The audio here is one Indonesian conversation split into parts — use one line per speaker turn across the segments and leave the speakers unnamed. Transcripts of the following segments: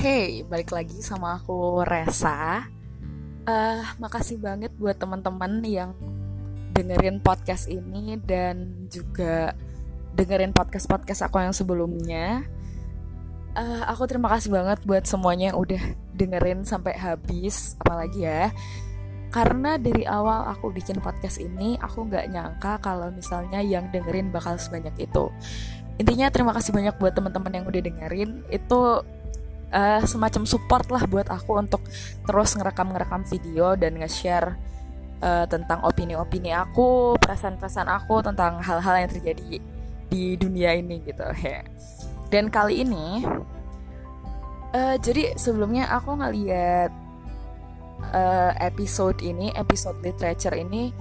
Hey, balik lagi sama aku Resa. Uh, makasih banget buat teman-teman yang dengerin podcast ini dan juga dengerin podcast-podcast aku yang sebelumnya. Uh, aku terima kasih banget buat semuanya yang udah dengerin sampai habis, apalagi ya. Karena dari awal aku bikin podcast ini, aku nggak nyangka kalau misalnya yang dengerin bakal sebanyak itu. Intinya terima kasih banyak buat teman-teman yang udah dengerin. Itu uh, semacam support lah buat aku untuk terus ngerekam-ngerekam video dan nge-share uh, tentang opini-opini aku, perasaan-perasaan aku tentang hal-hal yang terjadi di dunia ini gitu. ya. Dan kali ini, uh, jadi sebelumnya aku ngeliat uh, episode ini, episode literature ini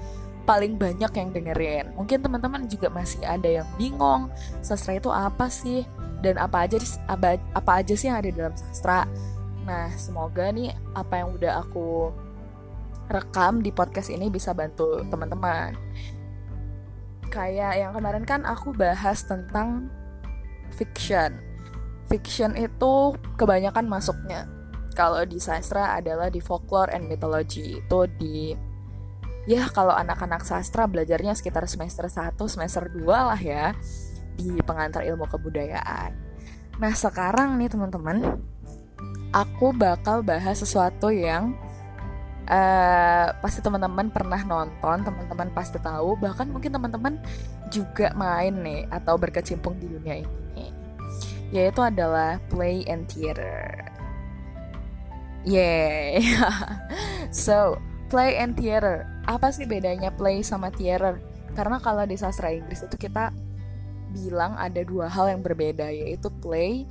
paling banyak yang dengerin. Mungkin teman-teman juga masih ada yang bingung, sastra itu apa sih? Dan apa aja apa, aja sih yang ada dalam sastra. Nah, semoga nih apa yang udah aku rekam di podcast ini bisa bantu teman-teman. Kayak yang kemarin kan aku bahas tentang fiction. Fiction itu kebanyakan masuknya kalau di sastra adalah di folklore and mythology. Itu di ya kalau anak-anak sastra belajarnya sekitar semester 1, semester 2 lah ya di pengantar ilmu kebudayaan. Nah, sekarang nih teman-teman, aku bakal bahas sesuatu yang uh, pasti teman-teman pernah nonton, teman-teman pasti tahu, bahkan mungkin teman-teman juga main nih atau berkecimpung di dunia ini. Yaitu adalah play and theater. Yeah. so, play and theater. Apa sih bedanya play sama theater? Karena kalau di sastra Inggris itu kita bilang ada dua hal yang berbeda yaitu play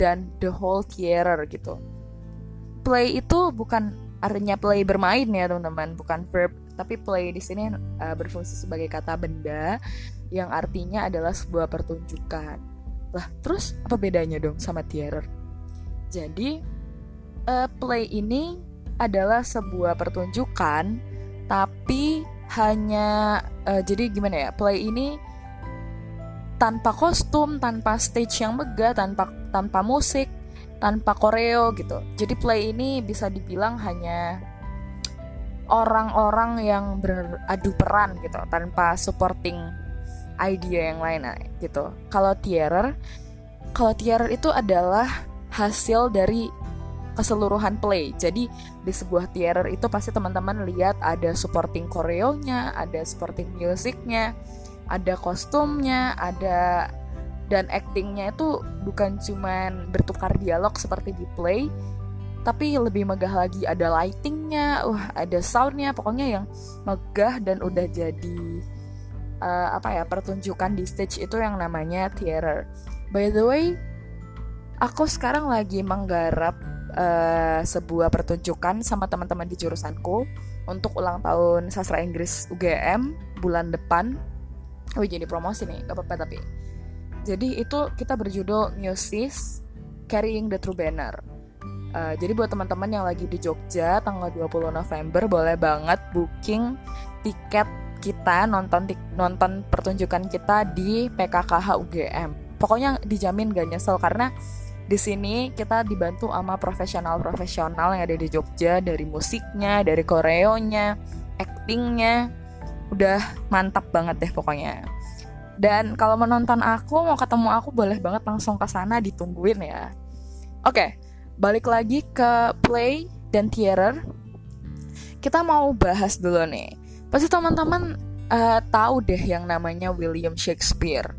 dan the whole theater gitu. Play itu bukan artinya play bermain ya teman-teman, bukan verb, tapi play di sini uh, berfungsi sebagai kata benda yang artinya adalah sebuah pertunjukan. Lah, terus apa bedanya dong sama theater? Jadi uh, play ini adalah sebuah pertunjukan tapi hanya uh, jadi gimana ya? Play ini tanpa kostum, tanpa stage yang megah, tanpa tanpa musik, tanpa koreo gitu. Jadi play ini bisa dibilang hanya orang-orang yang beradu peran gitu, tanpa supporting idea yang lain gitu. Kalau theater, kalau theater itu adalah hasil dari keseluruhan play. Jadi di sebuah theater itu pasti teman-teman lihat ada supporting koreonya, ada supporting musiknya, ada kostumnya ada dan actingnya itu bukan cuman bertukar dialog seperti di play tapi lebih megah lagi. Ada lightingnya wah ada soundnya pokoknya yang megah dan udah jadi uh, apa ya pertunjukan di stage itu yang namanya theater. By the way aku sekarang lagi menggarap uh, sebuah pertunjukan sama teman-teman di jurusanku untuk ulang tahun sastra Inggris UGM bulan depan oh jadi promosi nih gak apa-apa tapi. Jadi itu kita berjudul Musis Carrying the True Banner. Uh, jadi buat teman-teman yang lagi di Jogja tanggal 20 November boleh banget booking tiket kita nonton nonton pertunjukan kita di PKKH UGM pokoknya dijamin gak nyesel karena di sini kita dibantu sama profesional-profesional yang ada di Jogja dari musiknya, dari koreonya, actingnya, udah mantap banget deh pokoknya. Dan kalau menonton aku mau ketemu aku boleh banget langsung ke sana ditungguin ya. Oke balik lagi ke play dan theater. Kita mau bahas dulu nih. Pasti teman-teman uh, tahu deh yang namanya William Shakespeare.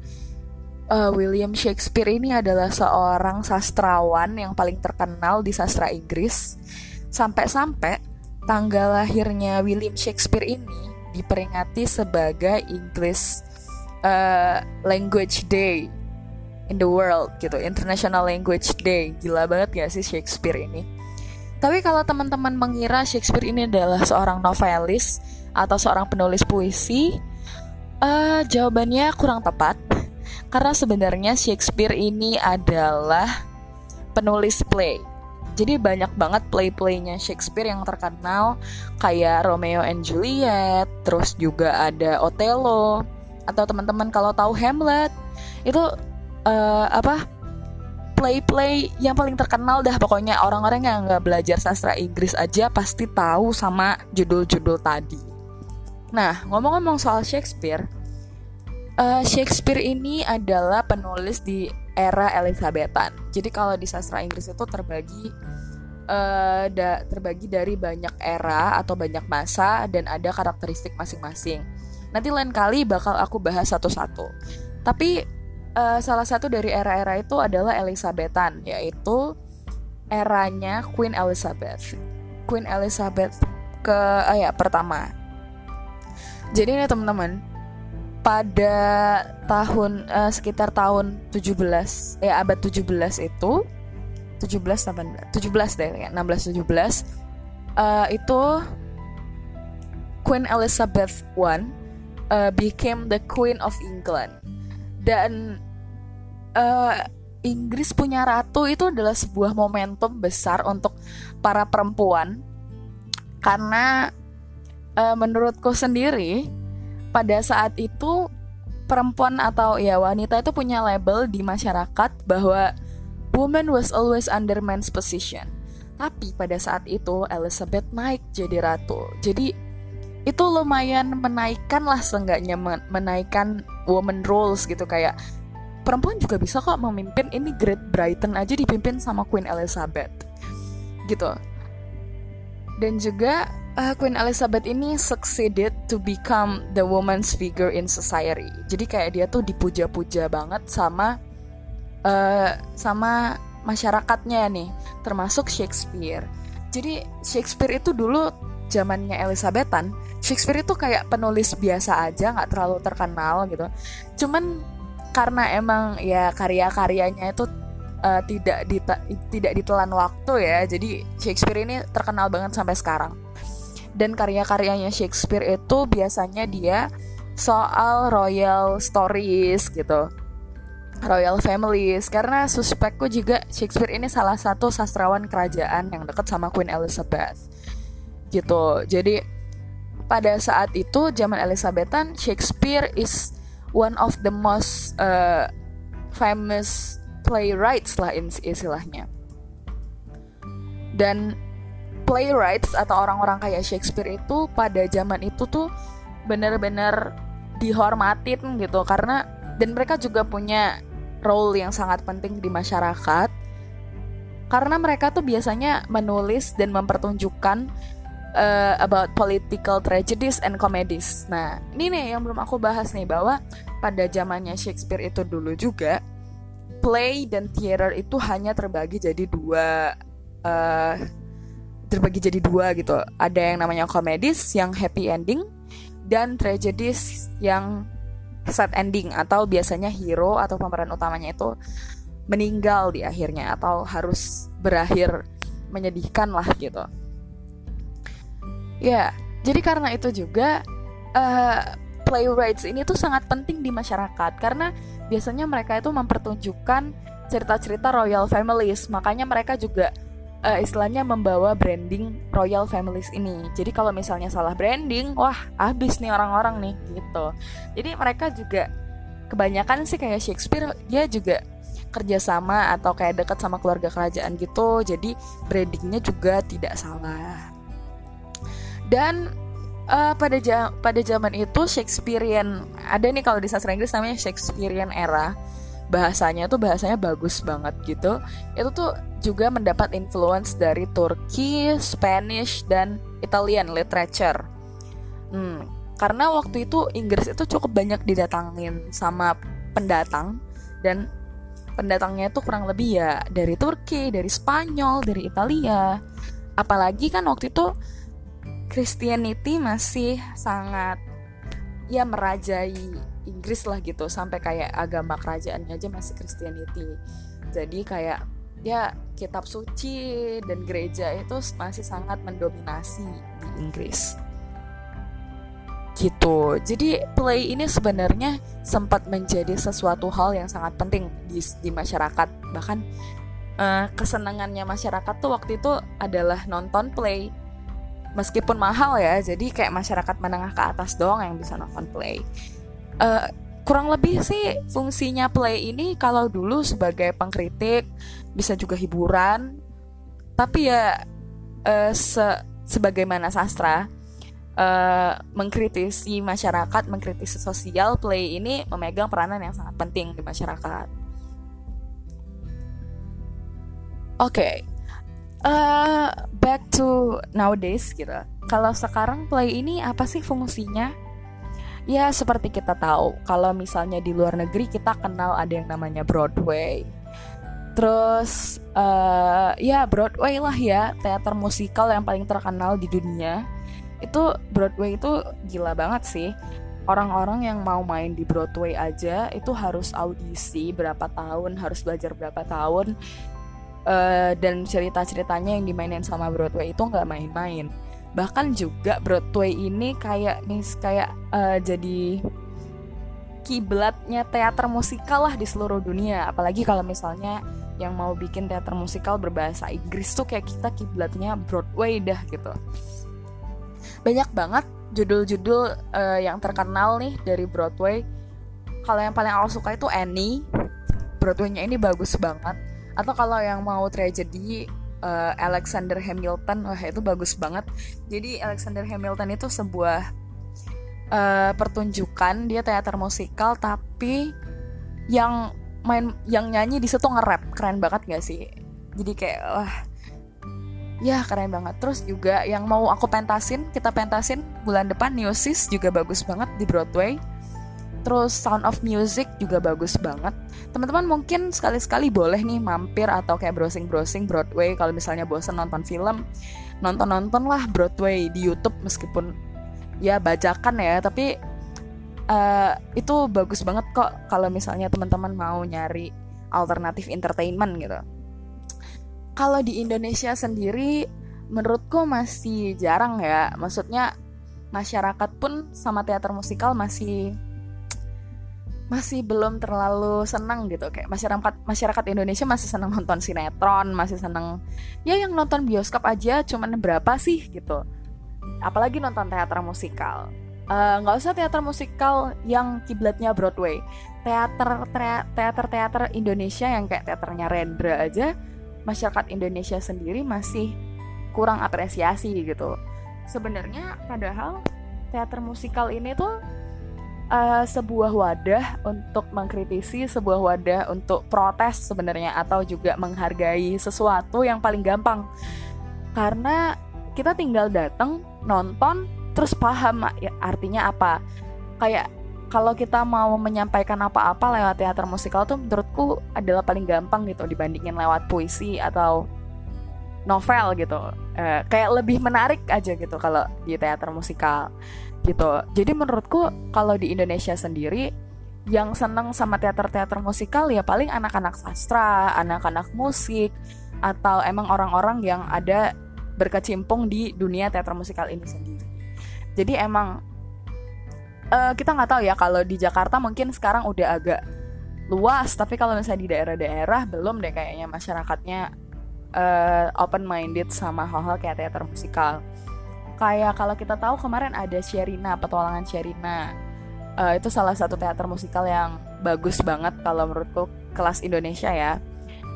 Uh, William Shakespeare ini adalah seorang sastrawan yang paling terkenal di sastra Inggris. Sampai-sampai tanggal lahirnya William Shakespeare ini diperingati sebagai English uh, Language Day in the world gitu, International Language Day. Gila banget gak sih Shakespeare ini? Tapi kalau teman-teman mengira Shakespeare ini adalah seorang novelis atau seorang penulis puisi, uh, jawabannya kurang tepat. Karena sebenarnya Shakespeare ini adalah penulis play jadi banyak banget play-playnya Shakespeare yang terkenal kayak Romeo and Juliet, terus juga ada Othello atau teman-teman kalau tahu Hamlet itu uh, apa play-play yang paling terkenal dah pokoknya orang-orang yang nggak belajar sastra Inggris aja pasti tahu sama judul-judul tadi. Nah ngomong-ngomong soal Shakespeare, uh, Shakespeare ini adalah penulis di era Elizabethan. Jadi kalau di sastra Inggris itu terbagi uh, da, terbagi dari banyak era atau banyak masa dan ada karakteristik masing-masing. Nanti lain kali bakal aku bahas satu-satu. Tapi uh, salah satu dari era-era itu adalah Elizabethan, yaitu eranya Queen Elizabeth. Queen Elizabeth ke uh, ya pertama. Jadi ini teman-teman, pada tahun uh, sekitar tahun 17 ya abad 17 itu 17 18 17 deh ya 16 17 uh, itu Queen Elizabeth I uh, became the Queen of England. Dan uh, Inggris punya ratu itu adalah sebuah momentum besar untuk para perempuan. Karena uh, menurutku sendiri pada saat itu perempuan atau ya wanita itu punya label di masyarakat bahwa woman was always under man's position. Tapi pada saat itu Elizabeth naik jadi ratu. Jadi itu lumayan menaikkan lah seenggaknya menaikkan woman roles gitu kayak perempuan juga bisa kok memimpin ini Great Britain aja dipimpin sama Queen Elizabeth gitu dan juga uh, Queen Elizabeth ini succeeded to become the woman's figure in society. Jadi kayak dia tuh dipuja-puja banget sama uh, sama masyarakatnya nih termasuk Shakespeare. Jadi Shakespeare itu dulu zamannya Elizabethan Shakespeare itu kayak penulis biasa aja nggak terlalu terkenal gitu. Cuman karena emang ya karya-karyanya itu uh, tidak dita tidak ditelan waktu ya. Jadi Shakespeare ini terkenal banget sampai sekarang. Dan karya-karyanya Shakespeare itu biasanya dia soal royal stories gitu. Royal families. Karena suspekku juga Shakespeare ini salah satu sastrawan kerajaan yang dekat sama Queen Elizabeth gitu. Jadi pada saat itu zaman Elizabethan Shakespeare is one of the most uh, famous playwrights lah istilahnya. Dan playwrights atau orang-orang kayak Shakespeare itu pada zaman itu tuh bener-bener dihormatin gitu. Karena dan mereka juga punya role yang sangat penting di masyarakat. Karena mereka tuh biasanya menulis dan mempertunjukkan uh, about political tragedies and comedies. Nah, ini nih yang belum aku bahas nih bahwa pada zamannya Shakespeare itu dulu juga play dan theater itu hanya terbagi jadi dua uh, terbagi jadi dua gitu. Ada yang namanya comedies yang happy ending dan tragedies yang sad ending atau biasanya hero atau pemeran utamanya itu meninggal di akhirnya atau harus berakhir menyedihkan lah gitu. Ya, jadi karena itu juga uh, playwrights ini tuh sangat penting di masyarakat karena biasanya mereka itu mempertunjukkan cerita-cerita royal families. Makanya mereka juga uh, istilahnya membawa branding royal families ini. Jadi kalau misalnya salah branding, wah habis nih orang-orang nih gitu. Jadi mereka juga kebanyakan sih kayak Shakespeare dia juga kerjasama atau kayak dekat sama keluarga kerajaan gitu. Jadi brandingnya juga tidak salah dan uh, pada ja pada zaman itu Shakespearean ada nih kalau di sastra Inggris namanya Shakespearean era bahasanya tuh bahasanya bagus banget gitu itu tuh juga mendapat influence dari Turki, Spanish dan Italian literature. Hmm, karena waktu itu Inggris itu cukup banyak didatangin sama pendatang dan pendatangnya itu kurang lebih ya dari Turki, dari Spanyol, dari Italia. Apalagi kan waktu itu Christianity masih sangat ya merajai Inggris lah gitu sampai kayak agama kerajaannya aja masih Christianity. Jadi kayak ya kitab suci dan gereja itu masih sangat mendominasi di Inggris. Gitu. Jadi play ini sebenarnya sempat menjadi sesuatu hal yang sangat penting di, di masyarakat. Bahkan uh, kesenangannya masyarakat tuh waktu itu adalah nonton play meskipun mahal ya jadi kayak masyarakat menengah ke atas doang yang bisa nonton play uh, kurang lebih sih fungsinya play ini kalau dulu sebagai pengkritik bisa juga hiburan tapi ya uh, se sebagaimana sastra uh, mengkritisi masyarakat mengkritisi sosial play ini memegang peranan yang sangat penting di masyarakat oke okay. uh, back to nowadays gitu. Kalau sekarang play ini apa sih fungsinya? Ya seperti kita tahu kalau misalnya di luar negeri kita kenal ada yang namanya Broadway. Terus uh, ya Broadway lah ya teater musikal yang paling terkenal di dunia. Itu Broadway itu gila banget sih. Orang-orang yang mau main di Broadway aja itu harus audisi berapa tahun harus belajar berapa tahun uh, dan cerita-ceritanya yang dimainin sama Broadway itu nggak main-main. Bahkan juga Broadway ini kayak mis kayak uh, jadi kiblatnya teater musikal lah di seluruh dunia. Apalagi kalau misalnya yang mau bikin teater musikal berbahasa Inggris tuh kayak kita kiblatnya Broadway dah gitu. Banyak banget judul-judul uh, yang terkenal nih dari Broadway. Kalau yang paling aku suka itu Annie. Broadway-nya ini bagus banget atau kalau yang mau tragedy uh, Alexander Hamilton wah itu bagus banget. Jadi Alexander Hamilton itu sebuah uh, pertunjukan dia teater musikal tapi yang main yang nyanyi di situ nge-rap keren banget gak sih? Jadi kayak wah ya keren banget. Terus juga yang mau aku pentasin kita pentasin bulan depan Neosis juga bagus banget di Broadway Terus Sound of Music juga bagus banget. Teman-teman mungkin sekali-sekali boleh nih mampir atau kayak browsing-browsing Broadway kalau misalnya bosan nonton film, nonton-nonton lah Broadway di YouTube meskipun ya bacakan ya, tapi uh, itu bagus banget kok kalau misalnya teman-teman mau nyari alternatif entertainment gitu. Kalau di Indonesia sendiri menurutku masih jarang ya. Maksudnya masyarakat pun sama teater musikal masih masih belum terlalu senang gitu. Kayak masyarakat masyarakat Indonesia masih senang nonton sinetron masih senang ya yang nonton bioskop aja cuman berapa sih gitu. Apalagi nonton teater musikal. Eh, nggak uh, usah teater musikal yang kiblatnya Broadway. Teater teater teater Indonesia yang kayak teaternya Rendra aja masyarakat Indonesia sendiri masih kurang apresiasi gitu. Sebenarnya padahal teater musikal ini tuh uh, sebuah wadah untuk mengkritisi, sebuah wadah untuk protes sebenarnya atau juga menghargai sesuatu yang paling gampang. Karena kita tinggal datang, nonton, terus paham ya, artinya apa. Kayak kalau kita mau menyampaikan apa-apa lewat teater musikal tuh menurutku adalah paling gampang gitu dibandingin lewat puisi atau novel gitu. Uh, kayak lebih menarik aja gitu kalau di teater musikal gitu. Jadi menurutku kalau di Indonesia sendiri yang seneng sama teater-teater musikal ya paling anak-anak sastra, anak-anak musik, atau emang orang-orang yang ada berkecimpung di dunia teater musikal ini sendiri. Jadi emang uh, kita nggak tahu ya kalau di Jakarta mungkin sekarang udah agak luas, tapi kalau misalnya di daerah-daerah belum deh kayaknya masyarakatnya uh, eh, open minded sama hal-hal kayak teater musikal. Kayak kalau kita tahu kemarin ada Sherina petualangan Sherina. Uh, itu salah satu teater musikal yang bagus banget kalau menurutku kelas Indonesia ya.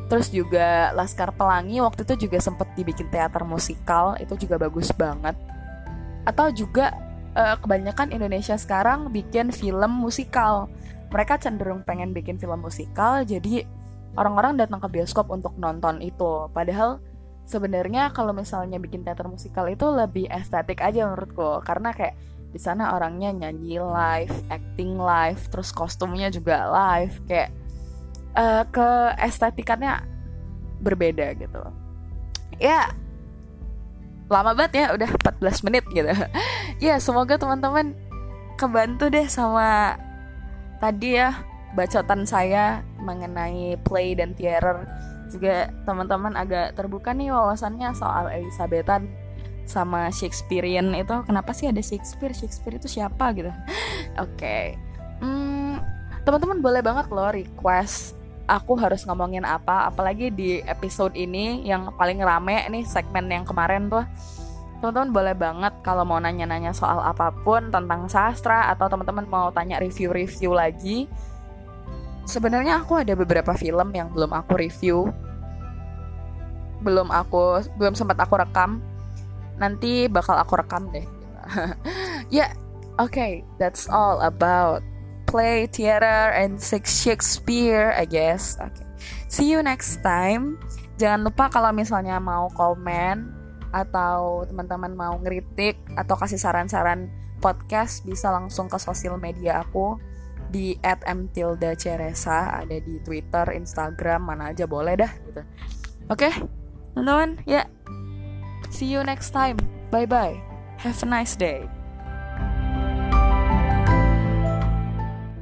Terus juga Laskar Pelangi waktu itu juga sempat dibikin teater musikal itu juga bagus banget. Atau juga uh, kebanyakan Indonesia sekarang bikin film musikal. Mereka cenderung pengen bikin film musikal jadi orang-orang datang ke bioskop untuk nonton itu padahal sebenarnya kalau misalnya bikin teater musikal itu lebih estetik aja menurutku karena kayak di sana orangnya nyanyi live, acting live, terus kostumnya juga live kayak uh, ke estetikannya berbeda gitu. Ya lama banget ya udah 14 menit gitu. ya semoga teman-teman kebantu deh sama tadi ya bacotan saya mengenai play dan theater juga teman-teman agak terbuka nih wawasannya soal Elizabethan sama Shakespearean itu. Kenapa sih ada Shakespeare? Shakespeare itu siapa gitu? Oke. Okay. hmm, teman-teman boleh banget loh request aku harus ngomongin apa. Apalagi di episode ini yang paling rame nih segmen yang kemarin tuh. Teman-teman boleh banget kalau mau nanya-nanya soal apa pun tentang sastra atau teman-teman mau tanya review-review lagi sebenarnya aku ada beberapa film yang belum aku review. Belum aku belum sempat aku rekam. Nanti bakal aku rekam deh. Ya yeah, oke. Okay, that's all about play theater and Shakespeare I guess. Oke. Okay. see you next time. Jangan lupa kalau misalnya mau komen atau teman-teman mau ngeritik atau kasih saran-saran podcast bisa langsung ke sosial media aku di @mtilda_ceresa ada di Twitter, Instagram, mana aja boleh dah gitu. Oke, okay, teman-teman, ya. See you next time. Bye bye. Have a nice day.